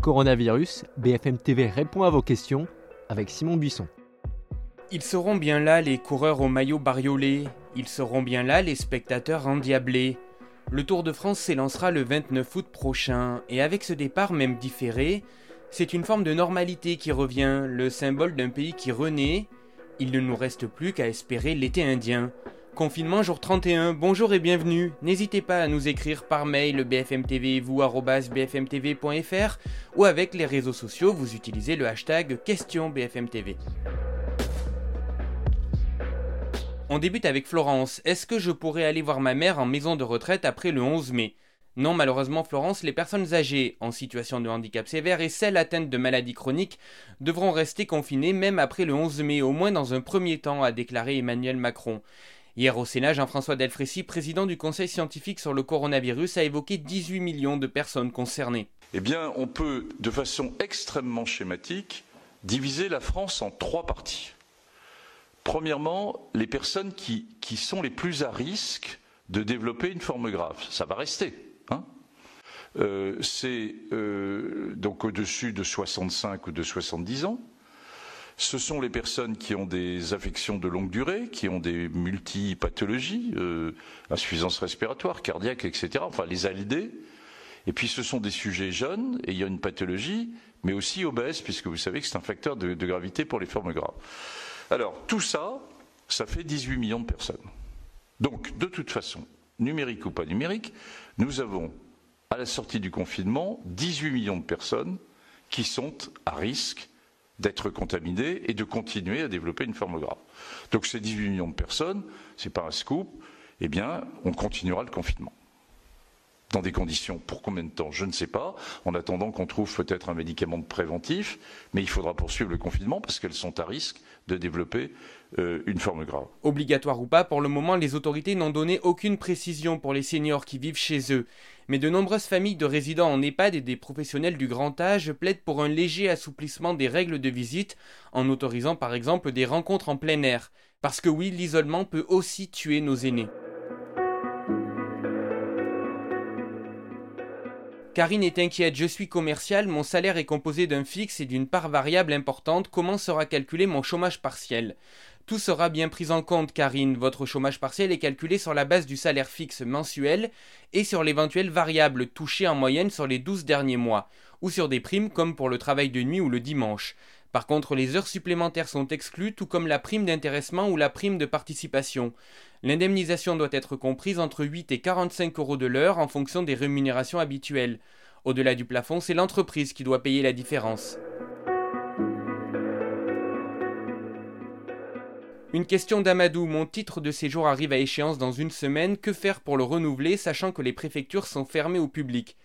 Coronavirus, BFM TV répond à vos questions avec Simon Buisson. Ils seront bien là les coureurs au maillot bariolé, ils seront bien là les spectateurs endiablés. Le Tour de France s'élancera le 29 août prochain, et avec ce départ même différé, c'est une forme de normalité qui revient, le symbole d'un pays qui renaît. Il ne nous reste plus qu'à espérer l'été indien. Confinement jour 31, bonjour et bienvenue. N'hésitez pas à nous écrire par mail bfmtv vous bfmtv.fr ou avec les réseaux sociaux, vous utilisez le hashtag question BFMTV. On débute avec Florence. Est-ce que je pourrais aller voir ma mère en maison de retraite après le 11 mai? Non, malheureusement, Florence, les personnes âgées en situation de handicap sévère et celles atteintes de maladies chroniques devront rester confinées même après le 11 mai, au moins dans un premier temps, a déclaré Emmanuel Macron. Hier au Sénat, Jean-François Delfrécy, président du Conseil scientifique sur le coronavirus, a évoqué 18 millions de personnes concernées. Eh bien, on peut, de façon extrêmement schématique, diviser la France en trois parties. Premièrement, les personnes qui, sont les plus à risque de développer une forme grave. Ça va rester. Hein. Euh, c'est euh, donc au-dessus de 65 ou de 70 ans. Ce sont les personnes qui ont des affections de longue durée, qui ont des multipathologies, euh, insuffisance respiratoire, cardiaque, etc. Enfin, les ALD. Et puis, ce sont des sujets jeunes, et il y a une pathologie, mais aussi obèses, puisque vous savez que c'est un facteur de, de gravité pour les formes graves. Alors, tout ça, ça fait 18 millions de personnes. Donc, de toute façon, numérique ou pas numérique, nous avons, à la sortie du confinement, 18 millions de personnes qui sont à risque d'être contaminées et de continuer à développer une forme grave. Donc ces 18 millions de personnes, c'est pas un scoop, eh bien, on continuera le confinement. Dans des conditions, pour combien de temps, je ne sais pas, en attendant qu'on trouve peut-être un médicament préventif, mais il faudra poursuivre le confinement parce qu'elles sont à risque de développer euh, une forme grave. Obligatoire ou pas, pour le moment, les autorités n'ont donné aucune précision pour les seniors qui vivent chez eux. Mais de nombreuses familles de résidents en EHPAD et des professionnels du grand âge plaident pour un léger assouplissement des règles de visite, en autorisant par exemple des rencontres en plein air. Parce que oui, l'isolement peut aussi tuer nos aînés. Karine est inquiète, je suis commercial, mon salaire est composé d'un fixe et d'une part variable importante, comment sera calculé mon chômage partiel? Tout sera bien pris en compte, Karine. Votre chômage partiel est calculé sur la base du salaire fixe mensuel et sur l'éventuelle variable touchée en moyenne sur les 12 derniers mois, ou sur des primes comme pour le travail de nuit ou le dimanche. Par contre, les heures supplémentaires sont exclues, tout comme la prime d'intéressement ou la prime de participation. L'indemnisation doit être comprise entre 8 et 45 euros de l'heure en fonction des rémunérations habituelles. Au-delà du plafond, c'est l'entreprise qui doit payer la différence. Une question d'Amadou, mon titre de séjour arrive à échéance dans une semaine, que faire pour le renouveler sachant que les préfectures sont fermées au public?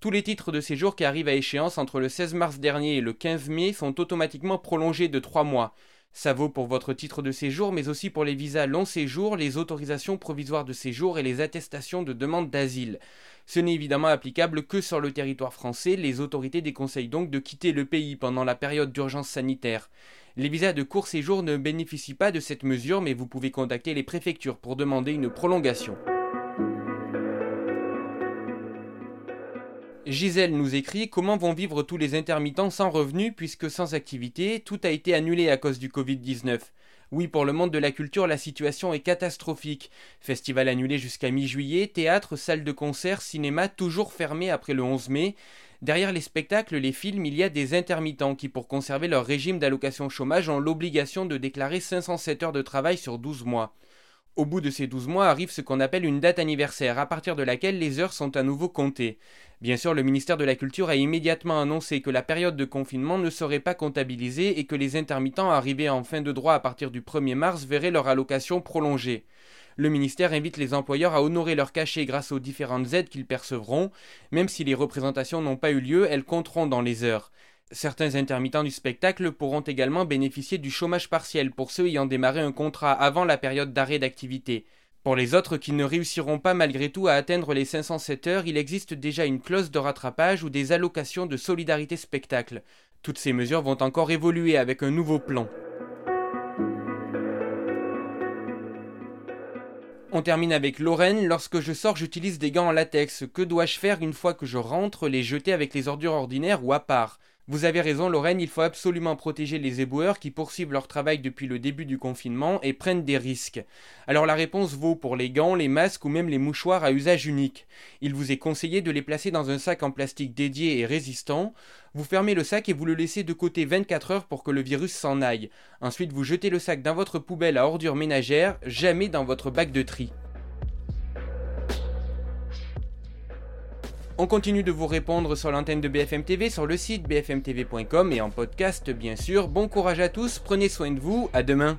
Tous les titres de séjour qui arrivent à échéance entre le 16 mars dernier et le 15 mai sont automatiquement prolongés de 3 mois. Ça vaut pour votre titre de séjour, mais aussi pour les visas long séjour, les autorisations provisoires de séjour et les attestations de demande d'asile. Ce n'est évidemment applicable que sur le territoire français, les autorités déconseillent donc de quitter le pays pendant la période d'urgence sanitaire. Les visas de court séjour ne bénéficient pas de cette mesure, mais vous pouvez contacter les préfectures pour demander une prolongation. Gisèle nous écrit Comment vont vivre tous les intermittents sans revenus puisque sans activité, tout a été annulé à cause du Covid-19 oui, pour le monde de la culture, la situation est catastrophique. Festival annulé jusqu'à mi-juillet, théâtre, salle de concert, cinéma toujours fermés après le 11 mai. Derrière les spectacles, les films, il y a des intermittents qui, pour conserver leur régime d'allocation chômage, ont l'obligation de déclarer 507 heures de travail sur 12 mois. Au bout de ces 12 mois arrive ce qu'on appelle une date anniversaire, à partir de laquelle les heures sont à nouveau comptées. Bien sûr, le ministère de la Culture a immédiatement annoncé que la période de confinement ne serait pas comptabilisée et que les intermittents arrivés en fin de droit à partir du 1er mars verraient leur allocation prolongée. Le ministère invite les employeurs à honorer leur cachet grâce aux différentes aides qu'ils percevront. Même si les représentations n'ont pas eu lieu, elles compteront dans les heures. Certains intermittents du spectacle pourront également bénéficier du chômage partiel pour ceux ayant démarré un contrat avant la période d'arrêt d'activité. Pour les autres qui ne réussiront pas malgré tout à atteindre les 507 heures, il existe déjà une clause de rattrapage ou des allocations de solidarité spectacle. Toutes ces mesures vont encore évoluer avec un nouveau plan. On termine avec Lorraine. Lorsque je sors, j'utilise des gants en latex. Que dois-je faire une fois que je rentre Les jeter avec les ordures ordinaires ou à part? Vous avez raison Lorraine, il faut absolument protéger les éboueurs qui poursuivent leur travail depuis le début du confinement et prennent des risques. Alors la réponse vaut pour les gants, les masques ou même les mouchoirs à usage unique. Il vous est conseillé de les placer dans un sac en plastique dédié et résistant. Vous fermez le sac et vous le laissez de côté 24 heures pour que le virus s'en aille. Ensuite vous jetez le sac dans votre poubelle à ordures ménagères, jamais dans votre bac de tri. On continue de vous répondre sur l'antenne de BFM TV, sur le site bfmtv.com et en podcast bien sûr. Bon courage à tous, prenez soin de vous, à demain.